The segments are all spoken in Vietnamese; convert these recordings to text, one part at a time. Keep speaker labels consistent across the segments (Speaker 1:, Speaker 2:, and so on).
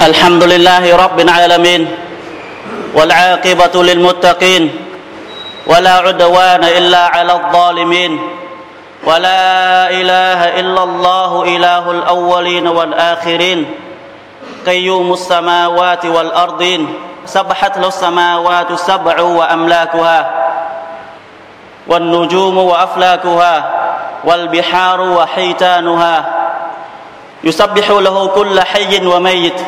Speaker 1: الحمد لله رب العالمين والعاقبة للمتقين ولا عدوان إلا على الظالمين ولا إله إلا الله إله الأولين والآخرين قيوم السماوات والأرضين سبحت له السماوات السبع وأملاكها والنجوم وأفلاكها والبحار وحيتانها يسبح له كل حي وميت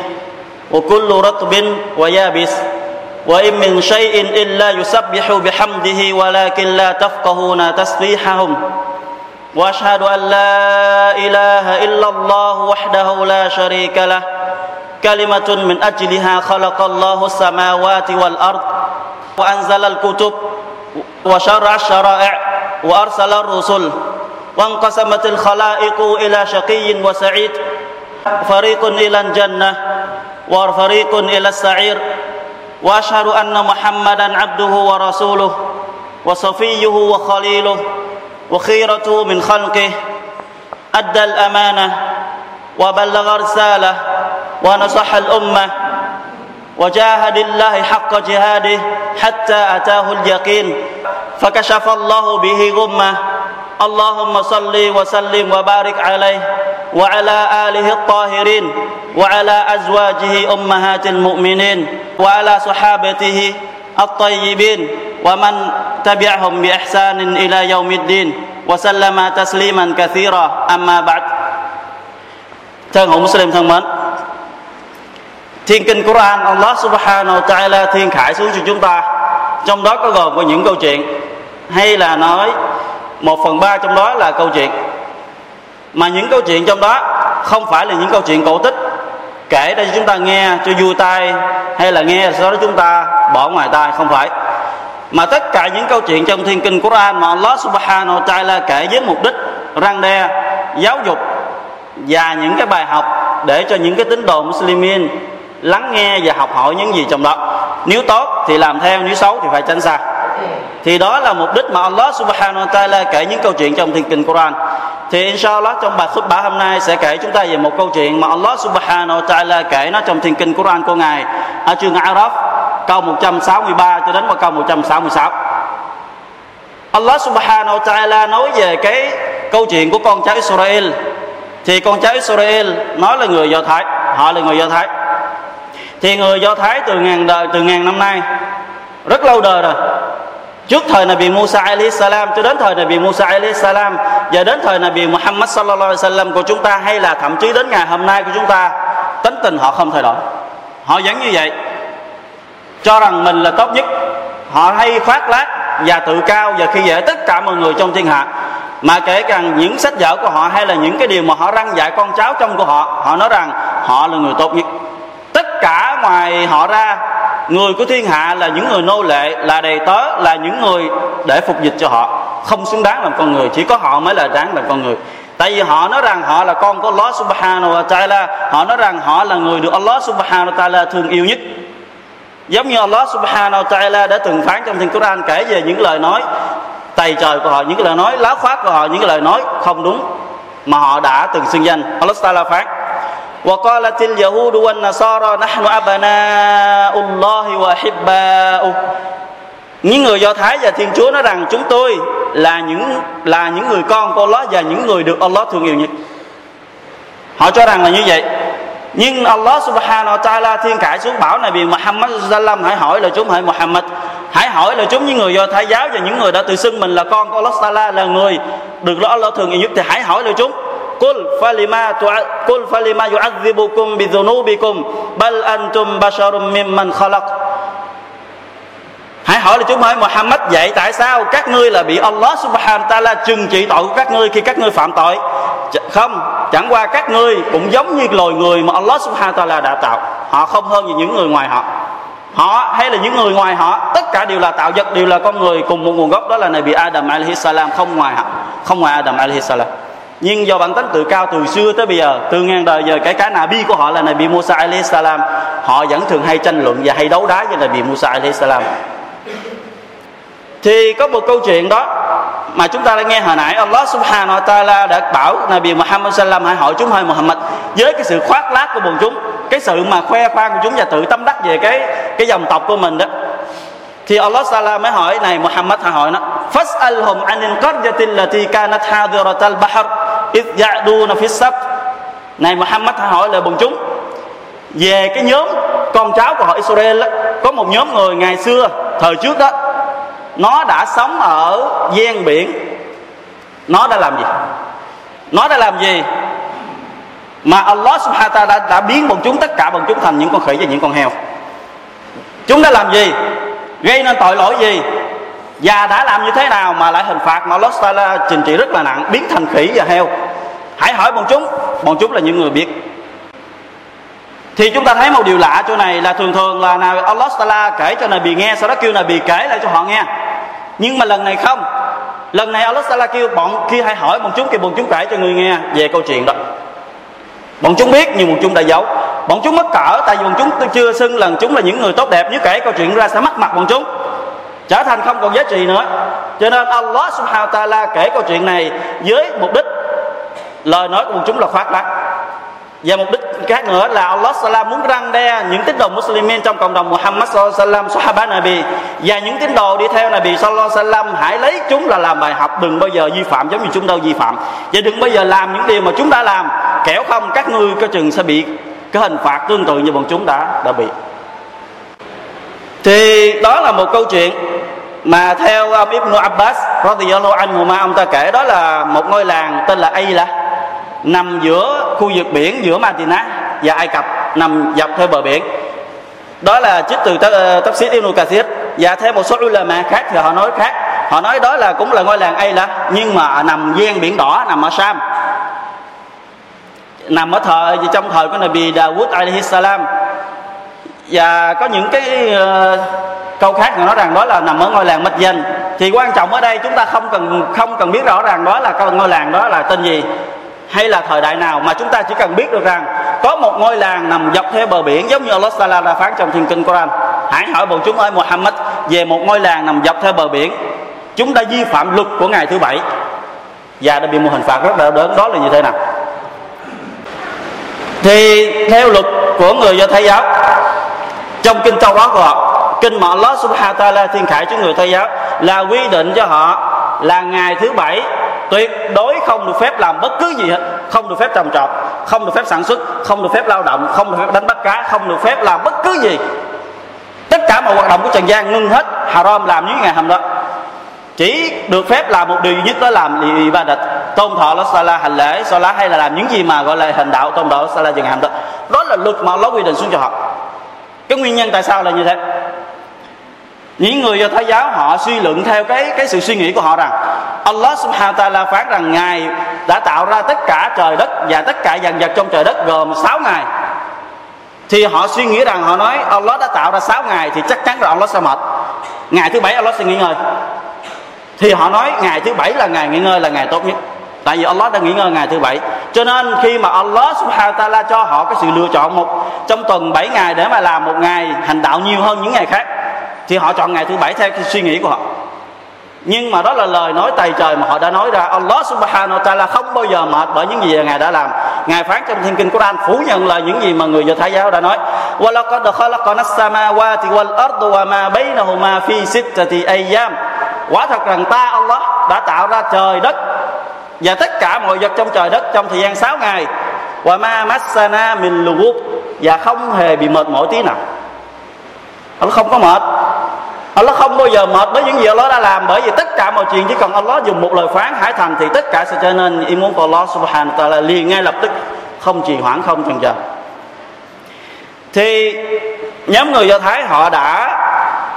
Speaker 1: وكل رطب ويابس وإن من شيء إلا يسبح بحمده ولكن لا تفقهون تسبيحهم وأشهد أن لا إله إلا الله وحده لا شريك له كلمة من أجلها خلق الله السماوات والأرض وأنزل الكتب وشرع الشرائع وأرسل الرسل وانقسمت الخلائق إلى شقي وسعيد. فريق إلى الجنة وفريق إلى السعير. وأشهد أن محمدا عبده ورسوله وصفيه وخليله وخيرته من خلقه. أدى الأمانة وبلغ رسالة ونصح الأمة. وجاهد الله حق جهاده حتى أتاه اليقين. فكشف الله به غمة اللهم صل وسلم وبارك عليه وعلى آله الطاهرين وعلى أزواجه أمهات المؤمنين وعلى صحابته الطيبين ومن تبعهم بإحسان إلى يوم الدين وسلم تسليما كثيرا أما بعد thân hữu Muslim thân mến Thiên kinh Quran Allah subhanahu wa ta'ala thiên khải xuống cho chúng ta Trong đó có gồm có những câu chuyện Hay là nói một phần ba trong đó là câu chuyện. Mà những câu chuyện trong đó Không phải là những câu chuyện cổ tích. Kể để chúng ta nghe cho vui tai Hay là nghe sau đó chúng ta bỏ ngoài tai Không phải. Mà tất cả những câu chuyện trong thiên kinh Quran Mà Allah subhanahu wa ta'ala kể với mục đích Răng đe, giáo dục Và những cái bài học Để cho những cái tín đồ Muslimin lắng nghe và học hỏi những gì trong đó. Nếu tốt thì làm theo nếu xấu thì phải tránh xa thì đó là mục đích mà Allah subhanahu wa ta'ala kể những câu chuyện trong thiên kinh Quran. Thì inshallah trong bài khutbah hôm nay sẽ kể chúng ta về một câu chuyện mà Allah subhanahu wa ta'ala kể nó trong thiên kinh Quran của Ngài. Ở chương Araf, câu 163 cho đến câu 166 Allah subhanahu wa ta'ala nói về cái câu chuyện của con cháu Israel. Thì con cháu Israel nói là người Do Thái, họ là người Do Thái. Thì người do thái từ ngàn đời, từ ngàn năm nay, rất lâu đời rồi trước thời Nabi Musa alayhi salam, cho đến thời Nabi Musa alayhi salam, và đến thời Nabi Muhammad sallallahu alaihi wasallam của chúng ta, hay là thậm chí đến ngày hôm nay của chúng ta, tính tình họ không thay đổi. Họ vẫn như vậy. Cho rằng mình là tốt nhất. Họ hay khoác lác và tự cao và khi dễ tất cả mọi người trong thiên hạ. Mà kể cả những sách vở của họ hay là những cái điều mà họ răng dạy con cháu trong của họ họ nói rằng họ là người tốt nhất. Tất cả ngoài họ ra người của thiên hạ là những người nô lệ, là đầy tớ, là những người để phục dịch cho họ. Không xứng đáng làm con người, chỉ có họ mới là đáng làm con người. Tại vì họ nói rằng họ là con của Allah subhanahu wa ta'ala, họ nói rằng họ là người được Allah subhanahu wa ta'ala thương yêu nhất. Giống như Allah subhanahu wa ta'ala đã từng phán trong thiên Quran kể về những lời nói tày trời của họ, những cái lời nói láo khoác của họ, những cái lời nói không đúng mà họ đã từng xưng danh. Allah ta'ala phán وقالت اليهود والنصارى نحن أبناء الله وأحباؤه những người do thái và thiên chúa nói rằng chúng tôi là những là những người con của Allah và những người được Allah thương yêu nhất họ cho rằng là như vậy nhưng Allah subhanahu wa ta'ala thiên khải xuống bảo này vì Muhammad sallam hãy hỏi là chúng hãy Muhammad hãy hỏi là chúng những người do thái giáo và những người đã tự xưng mình là con của Allah ta'ala là người được Allah thương yêu nhất thì hãy hỏi là chúng Qul falima tu'a qul falima yu'adzibukum bidzunubikum bal antum basharum mimman khalaq. Hãy hỏi là Chúa hỏi Muhammad vậy tại sao các ngươi là bị Allah Subhanahu wa Taala trừng trị tội của các ngươi khi các ngươi phạm tội? Ch- không, chẳng qua các ngươi cũng giống như loài người mà Allah Subhanahu wa Taala đã tạo. Họ không hơn gì những người ngoài họ. Họ hay là những người ngoài họ, tất cả đều là tạo vật, đều là con người cùng một nguồn gốc đó là này bị Adam alaihi salam không ngoài họ, không ngoài Adam alaihi salam nhưng do bản tính tự cao từ xưa tới bây giờ, từ ngàn đời giờ, kể cả nabi của họ là nabi Musa alayhi salam, họ vẫn thường hay tranh luận và hay đấu đá với nabi Musa alayhi salam. Thì có một câu chuyện đó mà chúng ta đã nghe hồi nãy. Allah subhanahu wa ta'ala đã bảo Nabi Muhammad sallam hãy hỏi chúng hơi Muhammad với cái sự khoác lác của bọn chúng, cái sự mà khoe khoang của chúng và tự tâm đắc về cái cái dòng tộc của mình đó. Thì Allah Taala mới hỏi này Muhammad, hãy hỏi nó. Fas'alhum anil qaryati lati kanat hadiratal bahr id fi sabt này Muhammad hỏi lời bọn chúng. Về cái nhóm con cháu của họ Israel đó, có một nhóm người ngày xưa thời trước đó nó đã sống ở gian biển. Nó đã làm gì? Nó đã làm gì? Mà Allah subhanahu wa ta'ala đã, đã biến bọn chúng tất cả bọn chúng thành những con khỉ và những con heo. Chúng đã làm gì? Gây nên tội lỗi gì? Và đã làm như thế nào mà lại hình phạt mà Allah ta'ala trình trị rất là nặng biến thành khỉ và heo? Hãy hỏi bọn chúng. Bọn chúng là những người biết. Thì chúng ta thấy một điều lạ chỗ này là thường thường là nào Allah Taala kể cho Nabi nghe, sau đó kêu Nabi kể lại cho họ nghe. Nhưng mà lần này không. Lần này Allah Taala kêu bọn khi hãy hỏi bọn chúng, kêu bọn chúng kể cho người nghe về câu chuyện đó. Bọn chúng biết, nhưng bọn chúng đã giấu. Bọn chúng mất cỡ, tại vì bọn chúng chưa xưng lần chúng là những người tốt đẹp, nếu kể câu chuyện ra sẽ mất mặt bọn chúng. Trở thành không còn giá trị nữa. Cho nên Allah subhanahu wa ta'ala kể câu chuyện này với mục đích lời nói của bọn chúng là khoác lác. Và mục đích khác nữa là Allah Salam muốn răng đe những tín đồ Muslimin trong cộng đồng Muhammad Sallam Sahaba Nabi. Và những tín đồ đi theo Nabi Sallallahu Sallam hãy lấy chúng là làm bài học đừng bao giờ vi phạm giống như chúng đâu vi phạm. Và đừng bao giờ làm những điều mà chúng đã làm. Kẻo không các ngươi có chừng sẽ bị cái hình phạt tương tự như bọn chúng đã đã bị. Thì đó là một câu chuyện mà theo um, Ibn Abbas radhiyallahu anhu mà ông ta kể. Đó là một ngôi làng tên là Ayla nằm giữa khu vực biển giữa Madina và Ai Cập nằm dọc theo bờ biển. Đó là trích từ Tafsir Ibn Kathir và theo một số ulama khác thì họ nói khác. Họ nói đó là cũng là ngôi làng Ayla nhưng mà nằm ven biển đỏ nằm ở Sam nằm ở thời trong thời của Nabi Dawud alaihi salam. Và có những cái uh, câu khác nói rằng đó là nằm ở ngôi làng Mạch Danh. Thì quan trọng ở đây chúng ta không cần không cần biết rõ ràng đó là ngôi làng đó là tên gì hay là thời đại nào mà chúng ta chỉ cần biết được rằng có một ngôi làng nằm dọc theo bờ biển giống như Allah Taala đã phán trong thiên kinh Quran. Hãy hỏi bọn chúng ơi, Muhammad, về một ngôi làng nằm dọc theo bờ biển, chúng đã vi phạm luật của ngày thứ bảy. Và đã bị một hình phạt rất là lớn, đó là như thế nào? Thì theo luật của người do thái giáo, trong kinh châu đó của họ, kinh mà Allah subhanahu wa ta'ala thiên khải cho người thái giáo là quy định cho họ là ngày thứ bảy tuyệt đối không được phép làm bất cứ gì hết. Không được phép trồng trọt, không được phép sản xuất, không được phép lao động, không được phép đánh bắt cá, không được phép làm bất cứ gì. Tất cả mọi hoạt động của trần gian ngưng hết, haram làm những ngày hôm đó. Chỉ được phép làm một điều duy nhất đó làm ibadat. Tôn thọ Allah sala hành lễ sala hay là làm những gì mà gọi là hành đạo, tôn thọ Allah sala dừng hành đó. Đó là luật mà nó quy định xuống cho họ. Cái nguyên nhân tại sao là như thế? Những người do thái giáo họ suy luận theo cái cái sự suy nghĩ của họ rằng Allah subhanahu wa ta'ala phán rằng ngài đã tạo ra tất cả trời đất và tất cả dàn vật trong trời đất gồm 6 ngày. Thì họ suy nghĩ rằng, họ nói Allah đã tạo ra 6 ngày thì chắc chắn là Allah sẽ mệt. Ngày thứ bảy Allah sẽ nghỉ ngơi. Thì họ nói ngày thứ bảy là ngày nghỉ ngơi là ngày tốt nhất. Tại vì Allah đã nghỉ ngơi ngày thứ bảy. Cho nên khi mà Allah subhanahu wa ta'ala cho họ cái sự lựa chọn một, trong tuần 7 ngày để mà làm một ngày hành đạo nhiều hơn những ngày khác thì họ chọn ngày thứ bảy theo cái suy nghĩ của họ nhưng mà đó là lời nói tày trời mà họ đã nói ra Allah subhanahu wa ta'ala không bao giờ mệt bởi những gì ngài đã làm ngài phán trong thiên kinh Quran phủ nhận là những gì mà người do thái giáo đã nói وَلَقَدْ خَلَقَنَا السَّمَاوَاتِ وَالْأَرْضُ وَمَا بَيْنَهُمَا فِي سِتَّةِ أَيَّامٍ quả thật rằng ta Allah đã tạo ra trời đất và tất cả mọi vật trong trời đất trong thời gian 6 ngày và ma massana min lugub và không hề bị mệt mỏi tí nào Allah không có mệt Allah không bao giờ mệt với những gì Allah đã làm bởi vì tất cả mọi chuyện chỉ cần Allah dùng một lời phán hãy thành thì tất cả sẽ trở nên ý muốn của Allah subhanahu wa ta'ala liền ngay lập tức không trì hoãn không chần chờ. Thì nhóm người do thái họ đã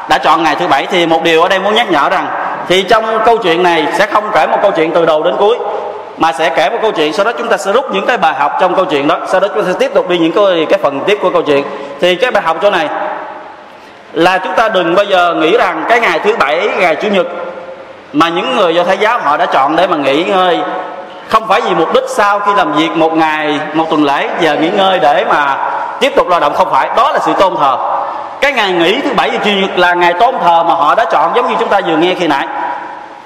Speaker 1: đã chọn ngày thứ bảy thì một điều ở đây muốn nhắc nhở rằng thì trong câu chuyện này sẽ không kể một câu chuyện từ đầu đến cuối mà sẽ kể một câu chuyện sau đó chúng ta sẽ rút những cái bài học trong câu chuyện đó sau đó chúng ta sẽ tiếp tục đi những cái, cái phần tiếp của câu chuyện. Thì cái bài học chỗ này là chúng ta đừng bao giờ nghĩ rằng cái ngày thứ bảy ngày chủ nhật mà những người do thái giáo họ đã chọn để mà nghỉ ngơi. Không phải vì mục đích sau khi làm việc một ngày, một tuần lễ, giờ nghỉ ngơi để mà tiếp tục lao động. Không phải, đó là sự tôn thờ. Cái ngày nghỉ thứ bảy và chủ nhật là ngày tôn thờ mà họ đã chọn, giống như chúng ta vừa nghe khi nãy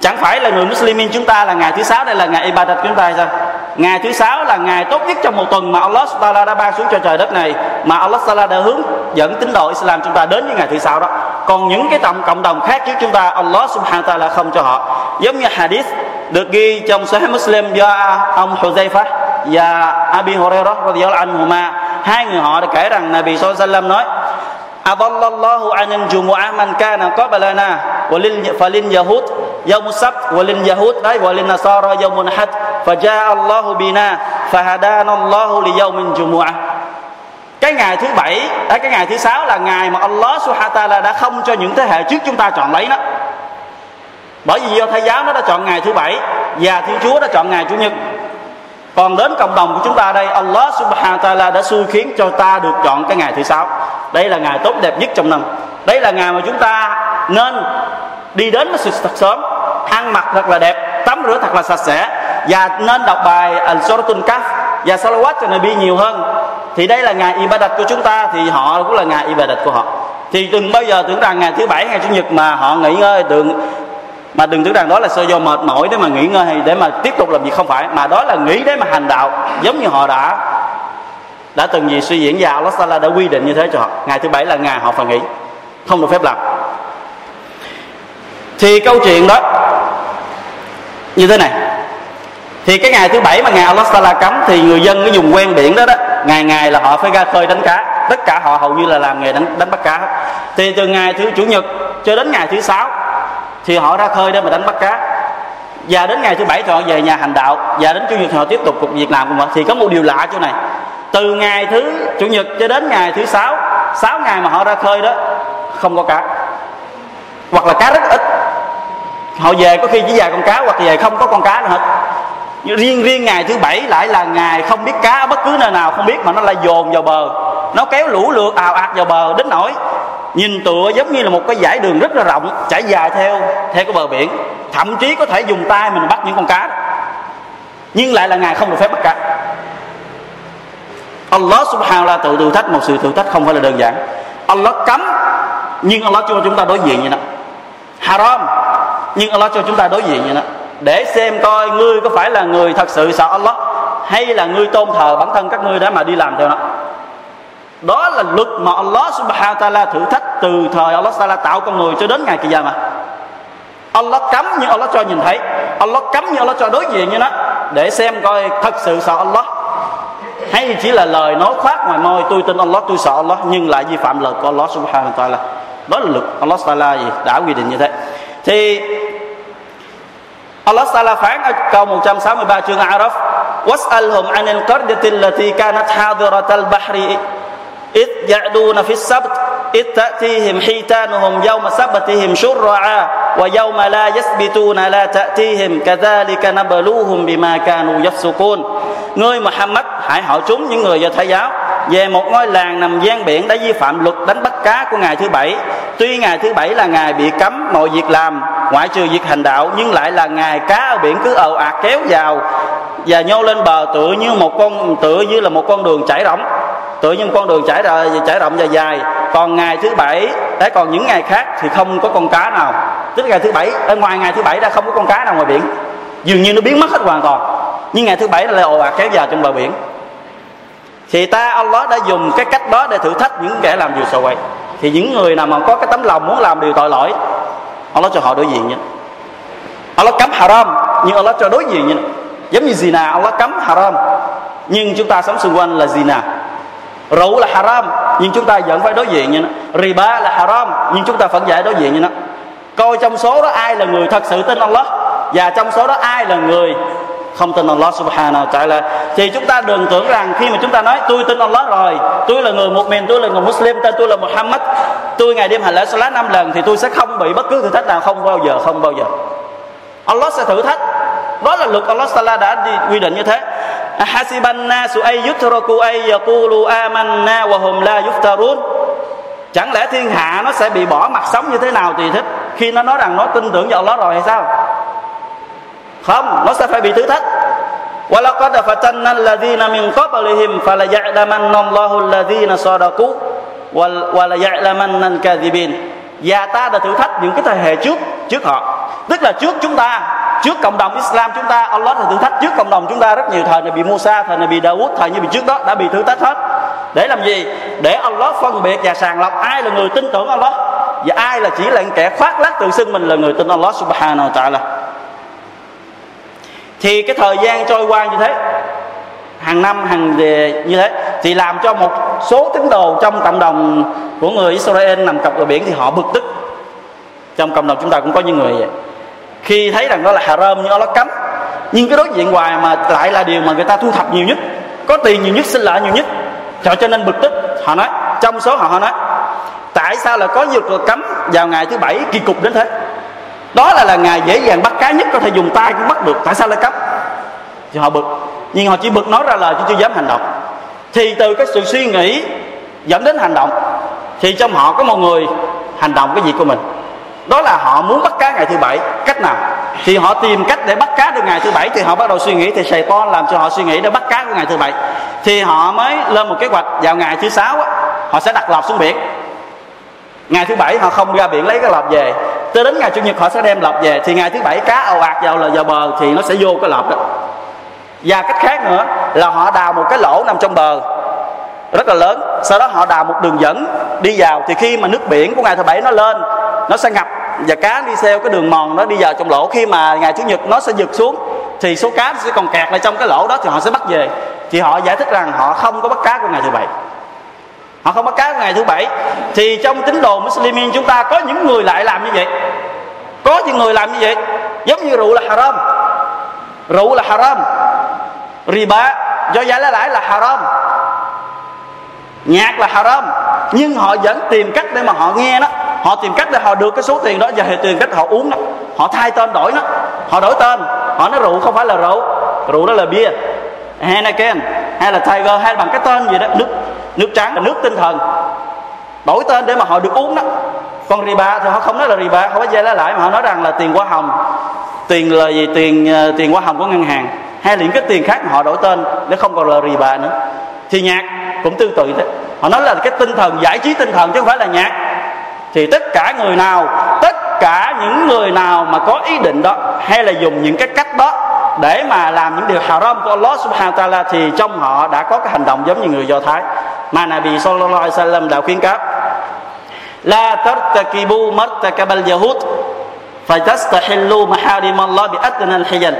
Speaker 1: chẳng phải là người Muslimin chúng ta là ngày thứ sáu đây là ngày Ibadat chúng ta hay sao? Ngày thứ sáu là ngày tốt nhất trong một tuần mà Allah Taala đã ban xuống cho trời đất này, mà Allah Taala đã hướng dẫn tín đồ Islam chúng ta đến với ngày thứ sáu đó. Còn những cái tổng cộng đồng khác trước chúng ta, Allah Subhanahu Taala không cho họ. Giống như hadith được ghi trong Sahih Muslim do ông Hudzaifah và Abi Hurairah radhiyallahu anhuma. Hai người họ đã kể rằng Nabi sallallahu alaihi wasallam nói, Adallallahu anil jumu'ah man kana qabalana wa lil falin yahud يوم السبت ولليهود وللنصارى يوم الحد فجاء الله بنا فهدانا الله ليوم الجمعة cái ngày thứ bảy cái ngày thứ sáu là ngày mà Allah Subhanahu wa đã không cho những thế hệ trước chúng ta chọn lấy nó bởi vì do thầy giáo nó đã chọn ngày thứ bảy và thiên chúa đã chọn ngày chủ nhật còn đến cộng đồng của chúng ta đây Allah subhanahu wa ta'ala đã xui khiến cho ta được chọn cái ngày thứ sáu đây là ngày tốt đẹp nhất trong năm đây là ngày mà chúng ta nên đi đến sự thật sớm, ăn mặc thật là đẹp, tắm rửa thật là sạch sẽ. Và nên đọc bài al-suratul kaf và salawat cho Nabi nhiều hơn. Thì đây là ngày ibadat của chúng ta, thì họ cũng là ngày ibadat của họ. Thì đừng bao giờ tưởng rằng ngày thứ bảy, ngày chủ nhật mà họ nghỉ ngơi đừng mà đừng tưởng rằng đó là sơ do mệt mỏi để mà nghỉ ngơi hay để mà tiếp tục làm gì. Không phải, mà đó là nghĩ để mà hành đạo, giống như họ đã đã từng gì suy diễn và Allah Taala đã quy định như thế cho họ. Ngày thứ bảy là ngày họ phải nghỉ, không được phép làm thì câu chuyện đó, như thế này. Thì cái ngày thứ bảy mà ngày Allah Taala cấm thì người dân cái dùng quen biển đó đó. Ngày ngày là họ phải ra khơi đánh cá. Tất cả họ hầu như là làm nghề đánh đánh bắt cá thì từ ngày thứ chủ nhật cho đến ngày thứ sáu thì họ ra khơi để mà đánh bắt cá. Và đến ngày thứ bảy thì họ về nhà hành đạo. Và đến chủ nhật thì họ tiếp tục cuộc việc làm của mình thì có một điều lạ chỗ này. Từ ngày thứ chủ nhật cho đến ngày thứ sáu sáu ngày mà họ ra khơi đó, không có cá. Hoặc là cá rất ít họ về có khi chỉ vài con cá hoặc về không có con cá nữa hết. Riêng riêng ngày thứ bảy lại là ngày không biết cá ở bất cứ nơi nào, không biết mà nó lại dồn vào bờ. Nó kéo lũ lượt, ào ạt vào bờ đến nỗi nhìn tựa giống như là một cái dải đường rất là rộng trải dài theo theo cái bờ biển. Thậm chí có thể dùng tay mình bắt những con cá nhưng lại là ngày không được phép bắt cá. Allah subhanahu wa tự thử thách một sự thử thách không phải là đơn giản. Allah cấm, nhưng Allah cho chúng ta đối diện như đó haram nhưng Allah cho chúng ta đối diện như đó. Để xem coi ngươi có phải là người thật sự sợ Allah, hay là ngươi tôn thờ bản thân các ngươi đã mà đi làm theo nó. Đó là luật mà Allah subhanahu wa ta'ala thử thách từ thời Allah ta'ala tạo con người cho đến ngày kỳ mà. Allah cấm nhưng Allah cho nhìn thấy, Allah cấm nhưng Allah cho đối diện như nó. Để xem coi thật sự sợ Allah, hay chỉ là lời nói khoác ngoài môi, tôi tin Allah, tôi sợ Allah, nhưng lại vi phạm lời của Allah subhanahu wa ta'ala. Đó là luật Allah ta'ala gì? Đã quy định như thế. Thì Allah ta'ala phán ở câu 163 chương Araf واسألهم عن القرية التي كانت حاضرة البحر إذ يعدون في السبت إذ تأتيهم حيتانهم يوم سبتهم شرعا ويوم لا يثبتون لا تأتيهم كذلك نبلوهم بما كانوا يفسقون Ngươi Muhammad hãy hỏi chúng những người do Thái giáo về một ngôi làng nằm gian biển đã vi phạm luật đánh bắt cá của ngày thứ bảy. Tuy ngày thứ bảy là ngày bị cấm mọi việc làm, ngoại trừ việc hành đạo, nhưng lại là ngày cá ở biển cứ ồ ạt kéo vào và nhô lên bờ tựa như một con tựa như là một con đường chảy rỗng tự một con đường chảy ra chảy rộng và dài. Còn ngày thứ bảy đấy còn những ngày khác thì không có con cá nào. Tức là ngày thứ bảy ở ngoài ngày thứ bảy ra không có con cá nào ngoài biển. Dường như nó biến mất hết hoàn toàn. Nhưng ngày thứ bảy là lại ồ ạt kéo vào trong bờ biển thì ta Allah đã dùng cái cách đó để thử thách những kẻ làm điều xấu quậy thì những người nào mà có cái tấm lòng muốn làm điều tội lỗi, Allah cho họ đối diện như Allah cấm haram, nhưng Allah cho đối diện như giống như zina, Allah cấm haram, nhưng chúng ta sống xung quanh là zina. Rượu là haram, nhưng chúng ta vẫn phải đối diện như nó riba là haram, nhưng chúng ta vẫn phải đối diện như nó coi trong số đó ai là người thật sự tin Allah, và trong số đó ai là người không tin Allah subhanahu wa ta'ala. Thì chúng ta đừng tưởng rằng khi mà chúng ta nói, tôi tin Allah rồi, tôi là người một miền tôi là người Muslim tên tôi là Muhammad, tôi ngày đêm hành lễ salat năm lần, thì tôi sẽ không bị bất cứ thử thách nào, không bao giờ, không bao giờ. Allah sẽ thử thách. Đó là luật Allah Taala đã quy định như thế. Hasiban nasu ay yutraku ay yaqulu amanna wa hum la yuftarun. Chẳng lẽ thiên hạ nó sẽ bị bỏ mặt sống như thế nào thì thích? Khi nó nói rằng nó tin tưởng vào Allah rồi hay sao? không nó sẽ phải bị thử thách ولقد فتنا الذين من قبلهم فليعلمن الله الذين صدقوا وليعلمن الكاذبين và ta đã thử thách những cái thế hệ trước trước họ tức là trước chúng ta trước cộng đồng Islam chúng ta Allah là thử thách trước cộng đồng chúng ta rất nhiều thời này bị Musa thời này bị Dawood thời như bị trước đó đã bị thử thách hết để làm gì để Allah phân biệt và sàng lọc ai là người tin tưởng Allah và ai là chỉ là kẻ khoác lác tự xưng mình là người tin Allah subhanahu wa ta'ala thì cái thời gian trôi qua như thế, hàng năm, hàng ờ, như thế, thì làm cho một số tín đồ trong cộng đồng của người Israel nằm cặp bờ biển thì họ bực tức. Trong cộng đồng chúng ta cũng có những người vậy. Khi thấy rằng đó là haram, nhưng nó cấm. Nhưng cái đối diện hoài mà lại là điều mà người ta thu thập nhiều nhất, có tiền nhiều nhất xin lợi nhiều nhất. Cho cho nên bực tức. Họ nói, trong số họ họ nói, tại sao là có nhiều cấm vào ngày thứ bảy kỳ cục đến thế? Đó là là ngày dễ dàng bắt cá nhất có thể dùng tay cũng bắt được. Tại sao lại cấm? Thì họ bực. Nhưng họ chỉ bực nói ra lời chứ chưa dám hành động. Thì từ cái sự suy nghĩ dẫn đến hành động, thì trong họ có một người hành động cái gì của mình. Đó là họ muốn bắt cá ngày thứ bảy. Cách nào? Thì họ tìm cách để bắt cá được ngày thứ bảy thì họ bắt đầu suy nghĩ. Thì sài to làm cho họ suy nghĩ để bắt cá của ngày thứ bảy. Thì họ mới lên một kế hoạch vào ngày thứ sáu họ sẽ đặt lọc xuống biển. Ngày thứ bảy họ không ra biển lấy cái lọc về tới đến ngày chủ nhật họ sẽ đem lọc về, thì ngày thứ bảy cá ồ ạt vào là vào bờ thì nó sẽ vô cái lọc đó. Và cách khác nữa là họ đào một cái lỗ nằm trong bờ, rất là lớn. Sau đó họ đào một đường dẫn đi vào, thì khi mà nước biển của ngày thứ bảy nó lên, nó sẽ ngập và cá đi theo cái đường mòn nó đi vào trong lỗ. Khi mà ngày chủ nhật nó sẽ giật xuống, thì số cá sẽ còn kẹt lại trong cái lỗ đó thì họ sẽ bắt về. Thì họ giải thích rằng họ không có bắt cá của ngày thứ bảy họ không bắt cá ngày thứ bảy. Thì trong tín đồ Muslimin chúng ta, có những người lại làm như vậy. Có những người làm như vậy. Giống như rượu là haram. Rượu là haram. Riba, do giá lá lãi là haram. Nhạc là haram. Nhưng họ vẫn tìm cách để mà họ nghe nó. Họ tìm cách để họ được cái số tiền đó và tìm cách họ uống nó. Họ thay tên đổi nó. Họ đổi tên. Họ nói rượu không phải là rượu. Rượu đó là bia. Heineken hay là Tiger. Hay bằng cái tên gì đó. Nước nước trắng là nước tinh thần. Đổi tên để mà họ được uống đó. Còn riba thì họ không nói là riba không có dây lá lại mà họ nói rằng là tiền hoa hồng. Tiền là gì? Tiền ờ, tiền hoa hồng của ngân hàng. Hay là những cái tiền khác mà họ đổi tên để không còn là riba nữa. Thì nhạc cũng tương tự thế. Họ nói là cái tinh thần, giải trí tinh thần chứ không phải là nhạc. Thì tất cả người nào, tất cả những người nào mà có ý định đó, hay là dùng những cái cách đó để mà làm những điều haram của Allah subhanahu wa ta'ala thì trong họ đã có cái hành động giống như người Do Thái. Mà Nabi sallallahu alaihi wasallam đã khuyến cáo, la tartakibu martakabal yahud fatastahillu maharim Allah bi adna al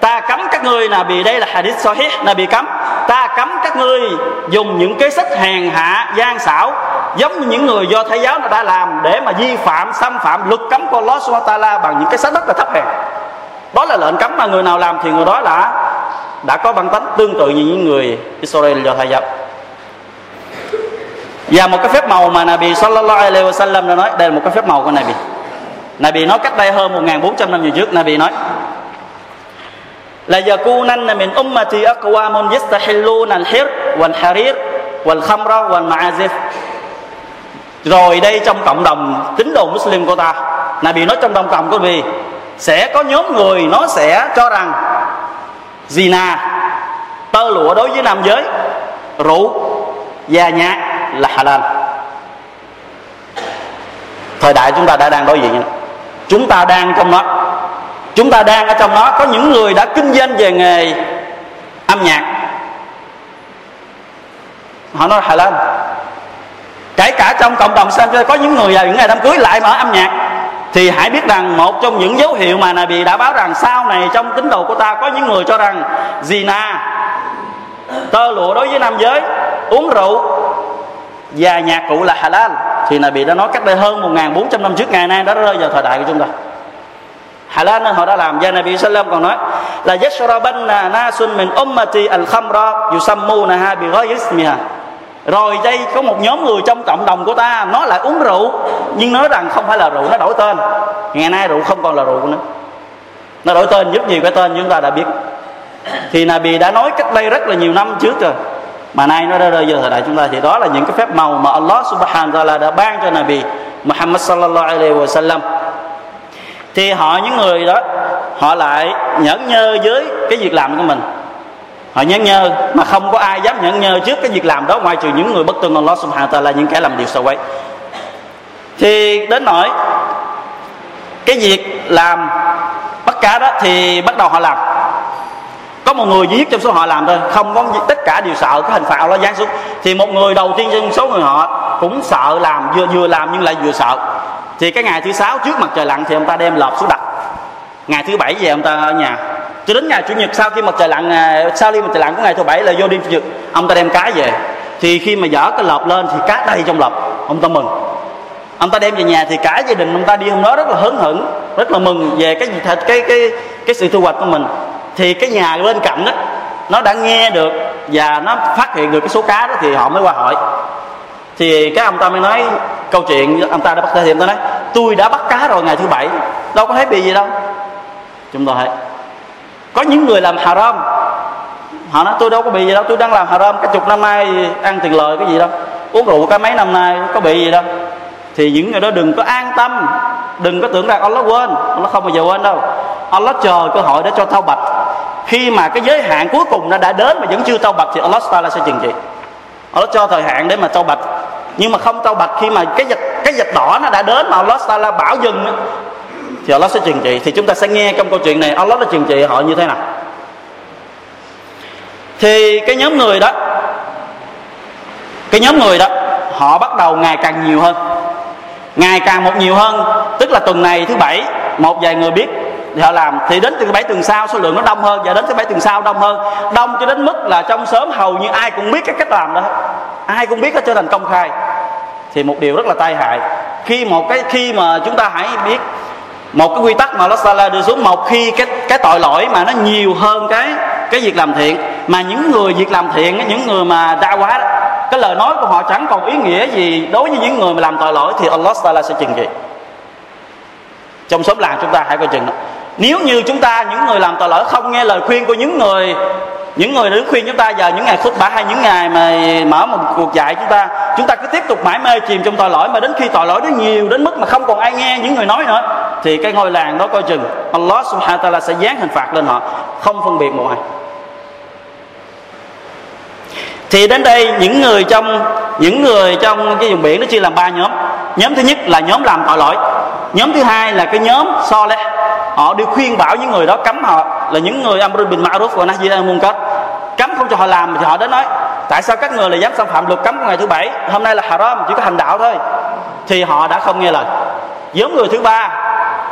Speaker 1: ta cấm các ngươi là vì đây là hadith sahih là bị cấm. Ta cấm các ngươi dùng những cái sách hèn hạ, gian xảo, giống như những người do thái giáo đã làm để mà vi phạm, xâm phạm luật cấm của Allah subhanahu wa ta'ala bằng những cái sách rất là thấp hèn đó là lệnh cấm mà người nào làm thì người đó đã đã có bản tánh tương tự như những người Israel do thái giáo và một cái phép màu mà Nabi sallallahu alaihi wasallam đã nói, đây là một cái phép màu của Nabi. Nabi nói cách đây hơn 1400 năm về trước, Nabi nói là yakunanna min ummati aqwamun yastahilluna al-hir wal-harir wal-khamra wal-ma'azif. Rồi đây trong cộng đồng tín đồ Muslim của ta. Nabi nói trong đồng cộng của vì sẽ có nhóm người nó sẽ cho rằng gì nà, tơ lụa đối với nam giới, rượu và nhạc là halal. Thời đại chúng ta đã đang đối diện chúng ta đang trong đó chúng ta đang ở trong đó có những người đã kinh doanh về nghề âm nhạc. Họ nói halal. Kể cả trong cộng đồng xem có những người vào những ngày đám cưới lại mở âm nhạc thì hãy biết rằng một trong những dấu hiệu mà Nabi đã báo rằng sau này trong tín đồ của ta có những người cho rằng zina, tơ lụa đối với nam giới, uống rượu và nhạc cụ là halal. Thì Nabi đã nói cách đây hơn 1.400 năm trước, ngày nay đã rơi vào thời đại của chúng ta. Halal nên họ đã làm. Và Nabi Sallam còn nói là yashrabanna nasun min ummati al-khamra yusammunaha bi ghayri ismiha rồi đây có một nhóm người trong cộng đồng của ta nó lại uống rượu, nhưng nói rằng không phải là rượu, nó đổi tên. Ngày nay rượu không còn là rượu nữa. Nó đổi tên rất nhiều cái tên chúng ta đã biết. Thì Nabi đã nói cách đây rất là nhiều năm trước rồi. Mà nay nó đã rơi vào thời đại chúng ta, thì đó là những cái phép màu mà Allah subhanahu wa ta'ala đã ban cho Nabi Muhammad sallallahu alaihi wa sallam thì họ, những người đó, họ lại nhẫn nhơ với cái việc làm của mình họ nhẫn nhơ, mà không có ai dám nhẫn nhơ trước cái việc làm đó, ngoài trừ những người bất tuân Allah subhanahu wa ta'ala, những kẻ làm điều xấu ấy. Thì đến nỗi, cái việc làm bắt cá đó thì bắt đầu họ làm. Có một người duy nhất trong số họ làm thôi, không có tất cả đều sợ cái hình phạt Allah giáng xuống. Thì một người đầu tiên trong số người họ cũng sợ làm, vừa vừa làm nhưng lại vừa sợ. Thì cái ngày thứ sáu trước mặt trời lặn thì ông ta đem lợp xuống đặt. Ngày thứ bảy về ông ta ở nhà cho đến ngày chủ nhật sau khi mặt trời lặn à, sau khi mặt trời lặn của ngày thứ bảy là vô đêm chủ nhật ông ta đem cá về. Thì khi mà dở cái lợp lên thì cá đầy trong lợp. Ông ta mừng. Ông ta đem về nhà thì cả gia đình ông ta đi hôm đó rất là hớn hửng rất là mừng về cái cái cái cái, cái sự thu hoạch của mình. Thì cái nhà bên cạnh đó nó đã nghe được và nó phát hiện được cái số cá đó thì họ mới qua hỏi. Thì cái ông ta mới nói câu chuyện ông ta đã bắt thì ông ta nói tôi đã bắt cá rồi ngày thứ bảy đâu có thấy bị gì đâu. Chúng tôi hãy có những người làm haram. Họ nói, tôi đâu có bị gì đâu, tôi đang làm haram, cái chục năm nay ăn tiền lời cái gì đâu. Uống rượu cái mấy năm nay, có bị gì đâu. Thì những người đó đừng có an tâm, đừng có tưởng rằng Allah quên. Allah không bao giờ quên đâu. Allah chờ cơ hội để cho thao bạch. Khi mà cái giới hạn cuối cùng nó đã đến mà vẫn chưa tao bạch thì Allah Taala sẽ trừng trị. Allah cho thời hạn để mà tao bạch. Nhưng mà không tao bạch, khi mà cái dịch cái dịch đỏ nó đã đến mà Allah Taala bảo dừng thì Allah sẽ trừng trị. Thì chúng ta sẽ nghe trong câu chuyện này, Allah đã trừng trị họ như thế nào? Thì cái nhóm người đó, cái nhóm người đó, họ bắt đầu ngày càng nhiều hơn. Ngày càng một nhiều hơn. Tức là tuần này thứ bảy, một vài người biết thì họ làm. Thì đến từ bảy, tuần sau, số lượng nó đông hơn. Và đến thứ bảy, tuần sau đông hơn. Đông cho đến mức là trong sớm hầu như ai cũng biết cái cách làm đó. Ai cũng biết nó trở thành công khai. Thì một điều rất là tai hại. Khi một cái, khi mà chúng ta hãy biết một cái quy tắc mà Allah Taala đưa xuống, một khi cái cái tội lỗi mà nó nhiều hơn cái cái việc làm thiện, mà những người việc làm thiện những người mà đa quá cái lời nói của họ chẳng còn ý nghĩa gì đối với những người mà làm tội lỗi thì Allah Taala sẽ trừng trị. Trong xóm làng chúng ta hãy coi chừng đó. Nếu như chúng ta, những người làm tội lỗi không nghe lời khuyên của những người những người đứng khuyên chúng ta giờ những ngày khúc bả hay những ngày mà mở một cuộc dạy chúng ta chúng ta cứ tiếp tục mãi mê chìm trong tội lỗi, mà đến khi tội lỗi nó nhiều đến mức mà không còn ai nghe những người nói nữa, thì cái ngôi làng đó coi chừng Allah subhanahu wa ta'ala sẽ dán hình phạt lên họ, không phân biệt một ai. Thì đến đây, những người trong, những người trong cái vùng biển nó chia làm ba nhóm. Nhóm thứ nhất là nhóm làm tội lỗi. Nhóm thứ hai là cái nhóm so lẽ họ đi khuyên bảo những người đó cấm họ, là những người amr bin ma'ruf và nahi al munkar cấm không cho họ làm thì họ đến nói, tại sao các người lại dám xâm phạm luật cấm của ngày thứ bảy? Hôm nay là haram, chỉ có hành đạo thôi. Thì họ đã không nghe lời. Nhóm người thứ ba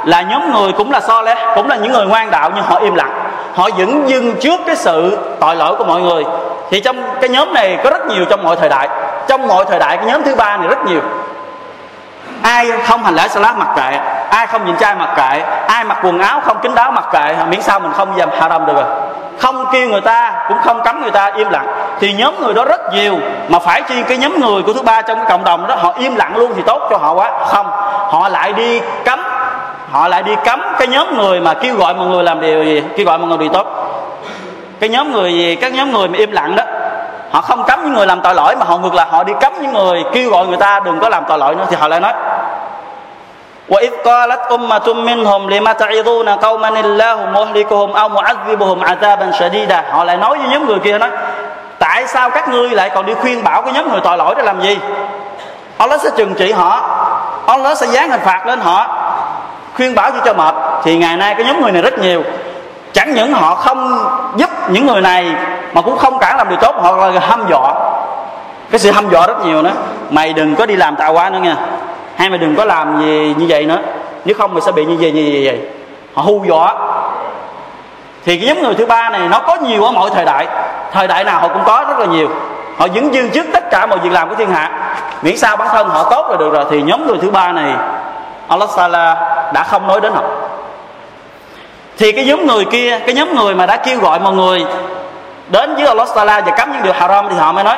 Speaker 1: là nhóm người cũng là so lẽ, cũng là những người ngoan đạo nhưng họ im lặng. Họ vẫn dưng trước cái sự tội lỗi của mọi người. Thì trong cái nhóm này có rất nhiều trong mọi thời đại. Trong mọi thời đại, cái nhóm thứ ba này rất nhiều ai không hành lễ salat mặc kệ, ai không nhìn trai mặc kệ, ai mặc quần áo không kín đáo mặc kệ, miễn sao mình không dầm haram được rồi. Không kêu người ta, cũng không cấm người ta im lặng. Thì nhóm người đó rất nhiều, mà phải chi cái nhóm người của thứ ba trong cái cộng đồng đó, họ im lặng luôn thì tốt cho họ quá. Không, họ lại đi cấm, họ lại đi cấm cái nhóm người mà kêu gọi mọi người làm điều gì, kêu gọi mọi người điều tốt. Cái nhóm người gì, các nhóm người mà im lặng đó họ không cấm những người làm tội lỗi mà họ ngược lại họ đi cấm những người kêu gọi người ta đừng có làm tội lỗi nữa thì họ lại nói وإذ قالت أمة منهم لما تعظون قوما الله مهلكهم أو معذبهم عذابا شديدا họ lại nói với nhóm người kia nói tại sao các ngươi lại còn đi khuyên bảo cái nhóm người tội lỗi để làm gì Allah sẽ trừng trị họ Allah sẽ giáng hình phạt lên họ khuyên bảo chỉ cho mệt thì ngày nay cái nhóm người này rất nhiều chẳng những họ không giúp những người này mà cũng không cản làm điều tốt họ là hâm dọa. Cái sự hâm dọa rất nhiều nữa. Mày đừng có đi làm tạo quá nữa nha. Hay mày đừng có làm gì như vậy nữa. Nếu không mày sẽ bị như vậy như vậy, như vậy. họ hù dọa. Thì cái nhóm người thứ ba này nó có nhiều ở mọi thời đại. Thời đại nào họ cũng có rất là nhiều. Họ vẫn dương trước tất cả mọi việc làm của thiên hạ. Miễn sao bản thân họ tốt là được rồi thì nhóm người thứ ba này Allah Sala đã không nói đến họ thì cái nhóm người kia cái nhóm người mà đã kêu gọi mọi người đến với Allah Taala và cấm những điều haram thì họ mới nói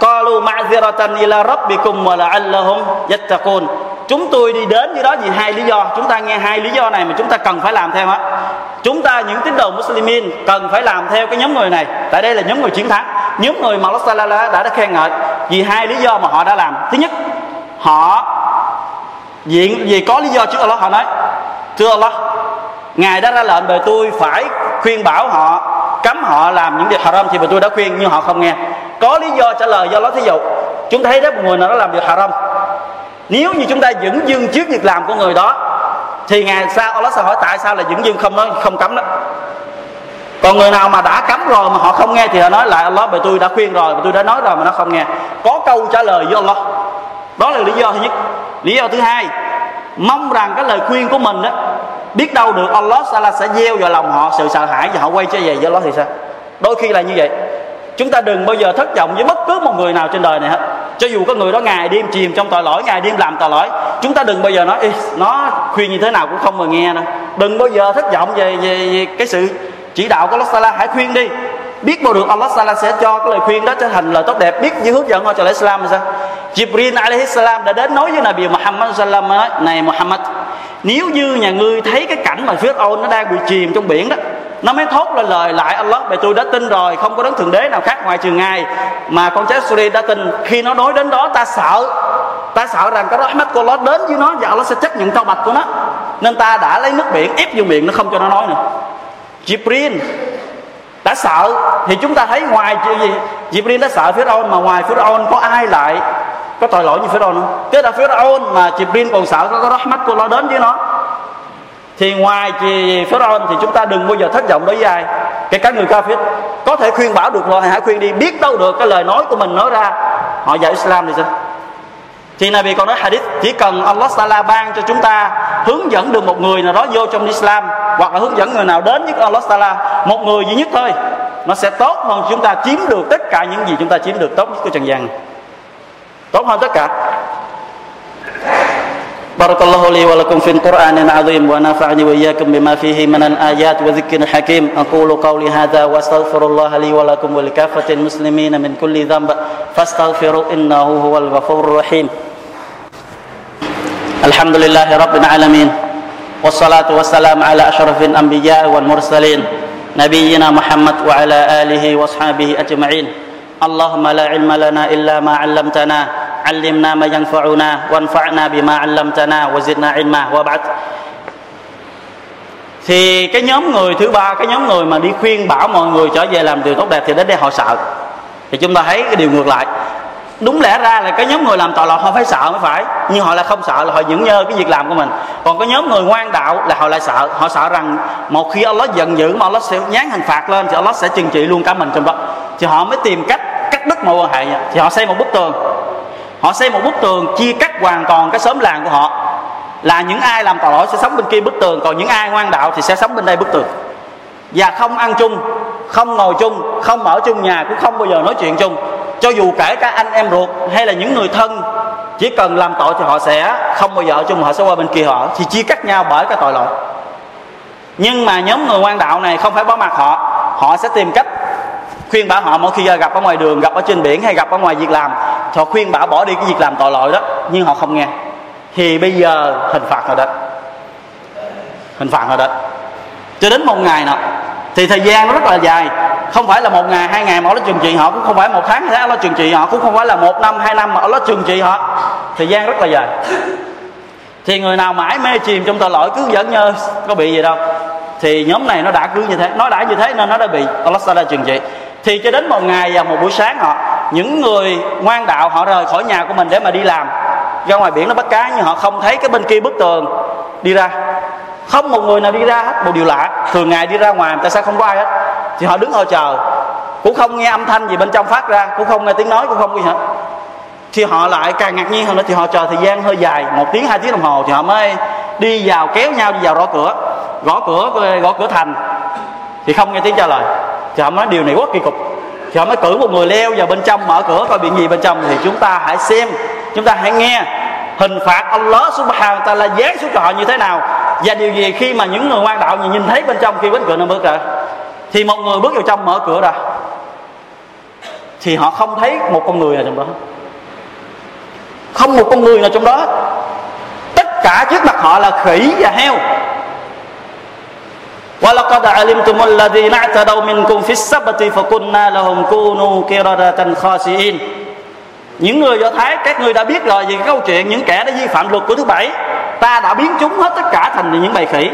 Speaker 1: qalu ma'ziratan ila rabbikum wa la'allahum yattaqun. Chúng tôi đi đến với đó vì hai lý do. Chúng ta nghe hai lý do này mà chúng ta cần phải làm theo á chúng ta những tín đồ Muslimin cần phải làm theo cái nhóm người này. Tại đây là nhóm người chiến thắng. Nhóm người mà Allah Taala đã, đã khen ngợi vì hai lý do mà họ đã làm. Thứ nhất họ diện vì có lý do trước Allah họ nói thưa Allah ngài đã ra lệnh về tôi phải khuyên bảo họ, cấm họ làm những điều haram thì mà tôi đã khuyên nhưng họ không nghe. Có lý do trả lời do đó thí dụ. Chúng thấy đó một người nào đó làm điều haram. Nếu như chúng ta vẫn dưng trước việc làm của người đó, thì ngày sau Allah sẽ hỏi tại sao là dừng dưng không nói, không cấm đó. Còn người nào mà đã cấm rồi mà họ không nghe thì họ nói lại Allah bởi tôi đã khuyên rồi và tôi đã nói rồi mà nó không nghe. Có câu trả lời với Allah. Đó là lý do thứ nhất. Lý do thứ hai, mong rằng cái lời khuyên của mình đó biết đâu được Allah sẽ gieo vào lòng họ sự sợ hãi và họ quay trở về với Allah thì sao? Đôi khi là như vậy. Chúng ta đừng bao giờ thất vọng với bất cứ một người nào trên đời này hết. Cho dù có người đó ngày đêm chìm trong tội lỗi ngày đêm làm tội lỗi chúng ta đừng bao giờ nói nó khuyên như thế nào cũng không mà nghe đâu. Đừng bao giờ thất vọng về, về, về cái sự chỉ đạo của Allah Sala hãy khuyên đi. Biết bao được Allah Sala sẽ cho cái lời khuyên đó trở thành lời tốt đẹp. Biết như hướng dẫn họ cho lại Islam sao? Jibril alaihi salam đã đến nói với Nabi Muhammad sallam nói này Muhammad nếu như nhà ngươi thấy cái cảnh mà phía ôn nó đang bị chìm trong biển đó, nó mới thốt lên lời lại Allah về tôi đã tin rồi, không có đấng thượng đế nào khác ngoài trừ ngài. Mà con cháu Suri đã tin, khi nó nói đến đó, ta sợ ta sợ rằng cái rahmat của Allah đến với nó và Allah sẽ chấp nhận tao bạch của nó. Nên ta đã lấy nước biển, ép vô miệng, nó không cho nó nói nữa. Jibril đã sợ, thì chúng ta thấy ngoài gì? Jibril đã sợ phía ôn, mà ngoài phía ôn có ai lại có tội lỗi như phía ôn không? Cái là phía ôn mà Jibril còn sợ có cái rahmat của nó đến với nó. Thì ngoài phía Pharaoh thì chúng ta đừng bao giờ thất vọng đối với ai, kể cả người kafir. Có thể khuyên bảo được rồi hãy khuyên đi, biết đâu được cái lời nói của mình nói ra. Họ dạy Islam thì sao? Thì Nabi còn nói hadith, chỉ cần Allah Taala ban cho chúng ta hướng dẫn được một người nào đó vô trong Islam, hoặc là hướng dẫn người nào đến với Allah Taala, một người duy nhất thôi, nó sẽ tốt hơn chúng ta chiếm được tất cả những gì chúng ta chiếm được, tốt nhất của trần gian. Tất cả بارك الله لي ولكم في القرآن العظيم ونفعني وإياكم بما فيه من الآيات والذكر الحكيم أقول قولي هذا وأستغفر الله لي ولكم ولكافة المسلمين من كل ذنب فاستغفروا إنه هو الغفور الرحيم الحمد لله رب العالمين والصلاة والسلام على أشرف الأنبياء والمرسلين نبينا محمد وعلى آله وأصحابه أجمعين اللهم لا علم لنا إلا ما علمتنا علمنا ما ينفعنا وانفعنا بما علمتنا وزدنا علما وبعد thì cái nhóm người thứ ba cái nhóm người mà đi khuyên bảo mọi người trở về làm điều tốt đẹp thì đến đây họ sợ thì chúng ta thấy cái điều ngược lại đúng lẽ ra là cái nhóm người làm tội lỗi họ phải sợ mới phải nhưng họ lại không sợ là họ vẫn nhớ cái việc làm của mình còn cái nhóm người ngoan đạo là họ lại sợ họ sợ rằng một khi Allah giận dữ mà Allah sẽ nhán hình phạt lên thì Allah sẽ trừng trị luôn cả mình trong đó thì họ mới tìm cách cắt đứt mối quan hệ thì họ xây một bức tường họ xây một bức tường chia cắt hoàn toàn cái xóm làng của họ. Là những ai làm tội lỗi sẽ sống bên kia bức tường, còn những ai ngoan đạo thì sẽ sống bên đây bức tường. Và không ăn chung, không ngồi chung, không ở chung nhà cũng không bao giờ nói chuyện chung. Cho dù kể cả anh em ruột hay là những người thân, chỉ cần làm tội thì họ sẽ không bao giờ ở chung, họ sẽ qua bên kia họ, thì chia cắt nhau bởi cái tội lỗi. Nhưng mà nhóm người ngoan đạo này không phải bỏ mặt họ họ sẽ tìm cách khuyên bảo họ mỗi khi gặp ở ngoài đường, gặp ở trên biển hay gặp ở ngoài việc làm, họ khuyên bảo bỏ đi cái việc làm tội lỗi đó, nhưng họ không nghe. Thì bây giờ hình phạt họ đến hình phạt họ đến cho đến một ngày nọ, thì thời gian nó rất là dài. Không phải là một ngày, hai ngày mà nó trừng trị họ cũng không phải một tháng hay tháng nó trừng trị họ, cũng không phải là một năm, hai năm mà nó trừng trị họ. Thời gian rất là dài. Thì người nào mãi mê chìm trong tội lỗi cứ dẫn nhơ, có bị gì đâu. Thì nhóm này nó đã cứ như thế, nó đã như thế nên nó đã bị Allah đã trừng trị thì cho đến một ngày và một buổi sáng họ, những người ngoan đạo họ rời khỏi nhà của mình để mà đi làm. Ra ngoài biển nó bắt cá nhưng họ không thấy cái bên kia bức tường đi ra. Không một người nào đi ra hết, một điều lạ. Thường ngày đi ra ngoài tại sao không có ai hết. Thì họ đứng họ chờ, cũng không nghe âm thanh gì bên trong phát ra, cũng không nghe tiếng nói, cũng không gì hết. Thì họ lại càng ngạc nhiên hơn nữa, thì họ chờ thời gian hơi dài, một tiếng, hai tiếng đồng hồ thì họ mới đi vào kéo nhau đi vào gõ cửa. Gõ cửa gõ cửa thành, thì không nghe tiếng trả lời thì họ nói điều này quá kỳ cục. Thì họ mới cử một người leo vào bên trong mở cửa coi chuyện gì bên trong. Thì chúng ta hãy xem, chúng ta hãy nghe hình phạt Allah subhanahu wa ta'ala giáng xuống cho họ như thế nào. Và điều gì khi mà những người ngoan đạo nhìn thấy bên trong khi cánh cửa nó bước ra? Thì một người bước vào trong mở cửa ra, thì họ không thấy một con người nào trong đó. Không một con người nào trong đó. Tất cả trước mặt họ là khỉ và heo. ولقد علمتم الذين اعتدوا منكم في السبت فقلنا لهم كونوا قردة خاسئين những người do thái các ngươi đã biết rồi về cái câu chuyện những kẻ đã vi phạm luật của thứ bảy ta đã biến chúng hết tất cả thành những bầy khỉ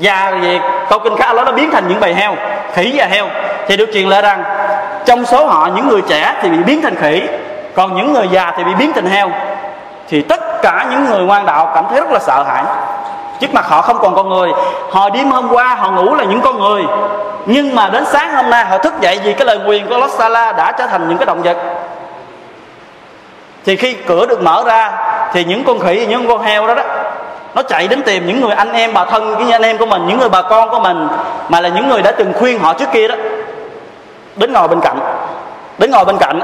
Speaker 1: và về câu kinh khác nó biến thành những bầy heo khỉ và heo thì được truyền lại rằng trong số họ những người trẻ thì bị biến thành khỉ còn những người già thì bị biến thành heo thì tất cả những người ngoan đạo cảm thấy rất là sợ hãi trước mặt họ không còn con người. Họ đêm hôm qua họ ngủ là những con người. Nhưng mà đến sáng hôm nay họ thức dậy vì cái lời nguyền của Allah đã trở thành những cái động vật. Thì khi cửa được mở ra, thì những con khỉ, những con heo đó đó, nó chạy đến tìm những người anh em, bà thân cái anh em của mình, những người bà con của mình, mà là những người đã từng khuyên họ trước kia đó, đến ngồi bên cạnh, đến ngồi bên cạnh.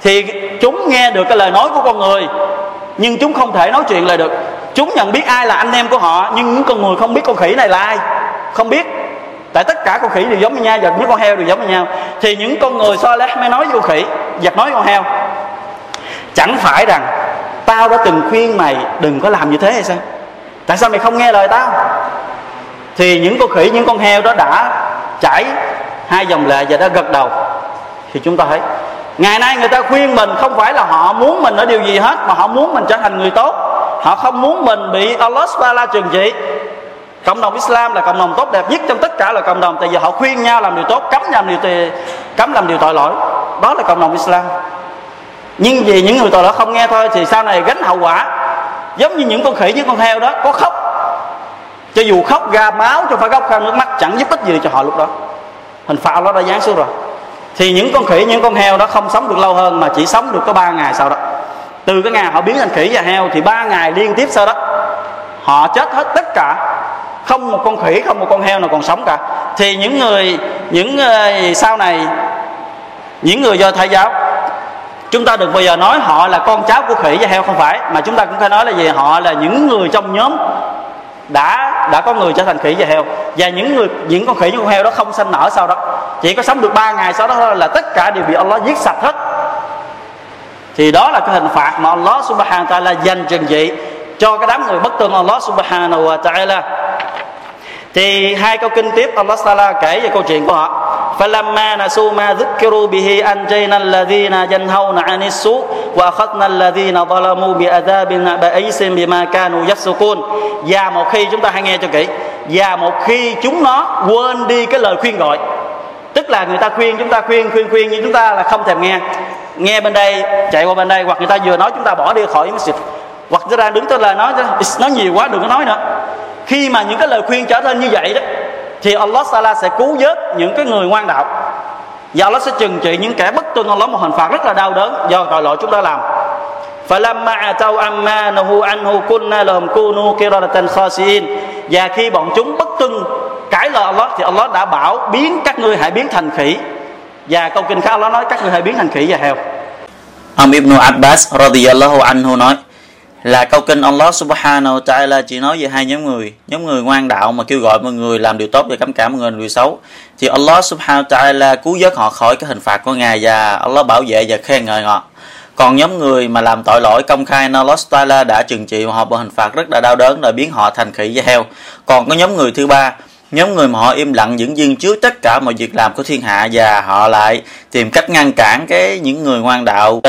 Speaker 1: Thì chúng nghe được cái lời nói của con người, nhưng chúng không thể nói chuyện lại được chúng nhận biết ai là anh em của họ, nhưng những con người không biết con khỉ này là ai. Không biết. Tại tất cả con khỉ đều giống như nhau và những con heo đều giống như nhau. Thì những con người so lẽ mới nói với con khỉ giật nói con heo. Chẳng phải rằng tao đã từng khuyên mày đừng có làm như thế hay sao? Tại sao mày không nghe lời tao? Thì những con khỉ, những con heo đó đã chảy hai dòng lệ và đã gật đầu. Thì chúng ta thấy, ngày nay người ta khuyên mình không phải là họ muốn mình ở điều gì hết, mà họ muốn mình trở thành người tốt họ không muốn mình bị Allah Subhanahu trừng trị. Cộng đồng Islam là cộng đồng tốt đẹp nhất trong tất cả là cộng đồng tại vì họ khuyên nhau làm điều tốt cấm làm điều tì, cấm làm điều tội lỗi. Đó là cộng đồng Islam. Nhưng vì những người tội lỗi không nghe thôi thì sau này gánh hậu quả giống như những con khỉ những con heo đó có khóc. Cho dù khóc ra máu cho phải khóc ra nước mắt chẳng giúp ích gì cho họ lúc đó. Hình phạt nó đã giáng xuống rồi. Thì những con khỉ những con heo đó không sống được lâu hơn mà chỉ sống được có ba ngày sau đó từ cái ngày họ biến thành khỉ và heo thì ba ngày liên tiếp sau đó họ chết hết tất cả. Không một con khỉ, không một con heo nào còn sống cả. Thì những người những người sau này, những người do thái giáo, chúng ta đừng bao giờ nói họ là con cháu của khỉ và heo không phải, mà chúng ta cũng phải nói là gì? Họ là những người trong nhóm đã đã có người trở thành khỉ và heo. Và những người, những con khỉ, những con heo đó không sanh nở sau đó. Chỉ có sống được ba ngày sau đó là tất cả đều bị Allah giết sạch hết thì đó là cái hình phạt mà Allah subhanahu wa ta'ala dành trừng trị cho cái đám người bất tuân Allah subhanahu wa ta'ala thì hai câu kinh tiếp Allah Taala kể về câu chuyện của họ فلما نسوا ما ذكروا به أنجينا الذين ينهون عن السوء وأخذنا الذين ظلموا بعذاب بئيس بما كانوا يفسقون và một khi chúng ta hãy nghe cho kỹ và một khi chúng nó quên đi cái lời khuyên gọi tức là người ta khuyên chúng ta khuyên khuyên khuyên nhưng chúng ta là không thèm nghe nghe bên đây chạy qua bên đây hoặc người ta vừa nói chúng ta bỏ đi khỏi masjid hoặc chúng ta đứng tới lời nói nói nhiều quá đừng có nói nữa khi mà những cái lời khuyên trở nên như vậy đó thì Allah Taala sẽ cứu vớt những cái người ngoan đạo và Allah sẽ trừng trị những kẻ bất tuân Allah một hình phạt rất là đau đớn do tội lỗi chúng ta làm فلما عتوا عما نهوا عنه كنا لهم كونوا قردة خاسئين và khi bọn chúng bất tuân cãi lời Allah thì Allah đã bảo biến các ngươi hãy biến thành khỉ và câu kinh khác Allah nói, các ngươi hãy biến thành khỉ và heo.
Speaker 2: Ông Ibn Abbas radiyallahu anhu nói là câu kinh Allah subhanahu wa ta'ala chỉ nói về hai nhóm người. Nhóm người ngoan đạo mà kêu gọi mọi người làm điều tốt và cấm cả mọi người làm điều xấu. Thì Allah subhanahu wa ta'ala cứu vớt họ khỏi cái hình phạt của ngài và Allah bảo vệ và khen ngợi họ. Còn nhóm người mà làm tội lỗi công khai Allah ta'ala đã trừng trị họ bằng hình phạt rất là đau đớn là biến họ thành khỉ và heo. Còn có nhóm người thứ ba nhóm người mà họ im lặng dẫn dưng trước tất cả mọi việc làm của thiên hạ và họ lại tìm cách ngăn cản cái những người ngoan đạo.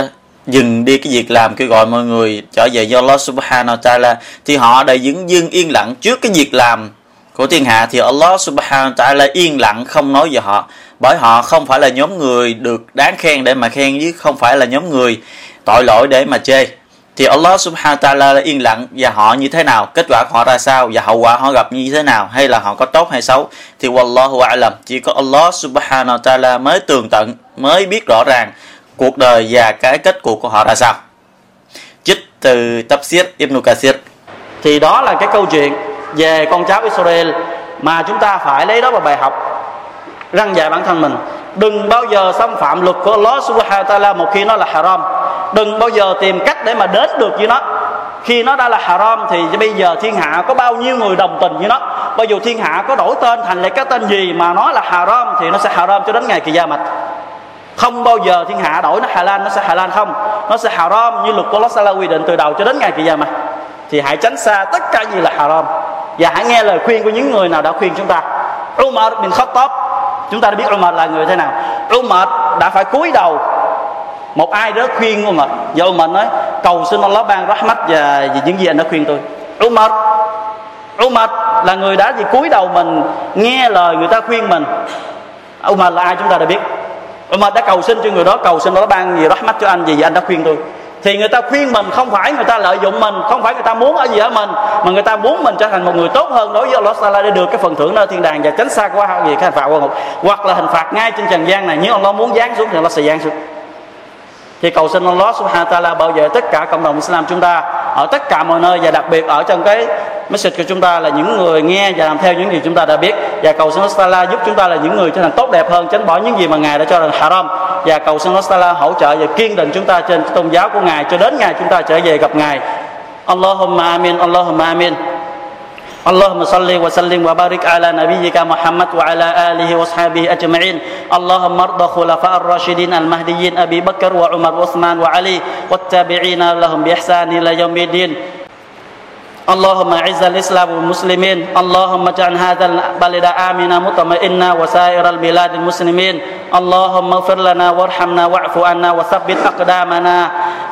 Speaker 2: Dừng đi cái việc làm kêu gọi mọi người trở về do Allah subhanahu wa ta'ala, thì họ đã dừng dưng yên lặng trước cái việc làm của thiên hạ. Thì Allah subhanahu wa ta'ala yên lặng không nói về họ, bởi họ không phải là nhóm người được đáng khen để mà khen chứ không phải là nhóm người tội lỗi để mà chê thì Allah subhanahu wa ta'ala yên lặng và họ như thế nào? Kết quả của họ ra sao? Và hậu quả họ gặp như thế nào? Hay là họ có tốt hay xấu? Thì wallahu a'lam, chỉ có Allah subhanahu wa ta'ala mới tường tận, mới biết rõ ràng cuộc đời và cái kết cuộc của họ ra sao. Trích từ Tafsir Ibn Kathir.
Speaker 1: Thì đó là cái câu chuyện về con cháu Israel mà chúng ta phải lấy đó vào bài học, răng dạy bản thân mình. Đừng bao giờ xâm phạm luật của Allah subhanahu wa ta'ala một khi nó là haram đừng bao giờ tìm cách để mà đến được với nó. Khi nó đã là haram thì bây giờ thiên hạ có bao nhiêu người đồng tình với nó? Bao giờ thiên hạ có đổi tên thành lại cái tên gì mà nó là haram thì nó sẽ haram cho đến ngày kỳ gia mạch không bao giờ thiên hạ đổi nó halal, nó sẽ halal không? Nó sẽ haram như luật của Allah Sala quy định từ đầu cho đến ngày kỳ gia mạch. thì hãy tránh xa tất cả gì là haram. Và hãy nghe lời khuyên của những người nào đã khuyên chúng ta. Umar bin Khattab. Chúng ta đã biết Umar là người thế nào. Umar đã phải cúi đầu một ai đó khuyên Umar và Umar nói, cầu xin Allah ban rahmat và vì những gì anh đã khuyên tôi. Umar Umar là người đã gì cúi đầu mình, nghe lời người ta khuyên mình. Umar là ai chúng ta đã biết. Umar đã cầu xin cho người đó, cầu xin đó ban gì rahmat cho anh gì anh đã khuyên tôi. Thì người ta khuyên mình không phải người ta lợi dụng mình, không phải người ta muốn ở gì ở mình, mà người ta muốn mình trở thành một người tốt hơn đối với Allah Taala để được cái phần thưởng nơi thiên đàng và tránh xa qua gì, cái hình phạt qua ngục hoặc là hình phạt ngay trên trần gian này. Nếu Allah muốn giáng xuống thì Allah sẽ giáng xuống thì cầu xin Allah Subhanahu wa Taala bảo vệ tất cả cộng đồng Islam chúng ta ở tất cả mọi nơi và đặc biệt ở trong cái message của chúng ta là những người nghe và làm theo những gì chúng ta đã biết. Và cầu xin Allah Taala giúp chúng ta là những người trở thành tốt đẹp hơn tránh bỏ những gì mà ngài đã cho là haram. Và cầu xin Allah Taala hỗ trợ và kiên định chúng ta trên tôn giáo của ngài cho đến ngày chúng ta trở về gặp ngài. Allahumma amin Allahumma amin. اللهم صل وسلم وبارك على نبيك محمد وعلى آله وصحبه أجمعين. اللهم ارض خلفاء الراشدين المهديين أبي بكر وعمر وعثمان وعلي والتابعين لهم بإحسان إلى يوم الدين. اللهم أعز الإسلام والمسلمين. اللهم اجعل هذا البلد آمنا مطمئنا وسائر البلاد المسلمين. اللهم اغفر لنا وارحمنا واعف عنا وثبت أقدامنا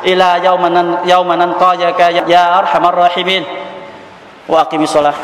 Speaker 1: إلى يوم يوم نلقاك يا أرحم الراحمين. wa aqimissalah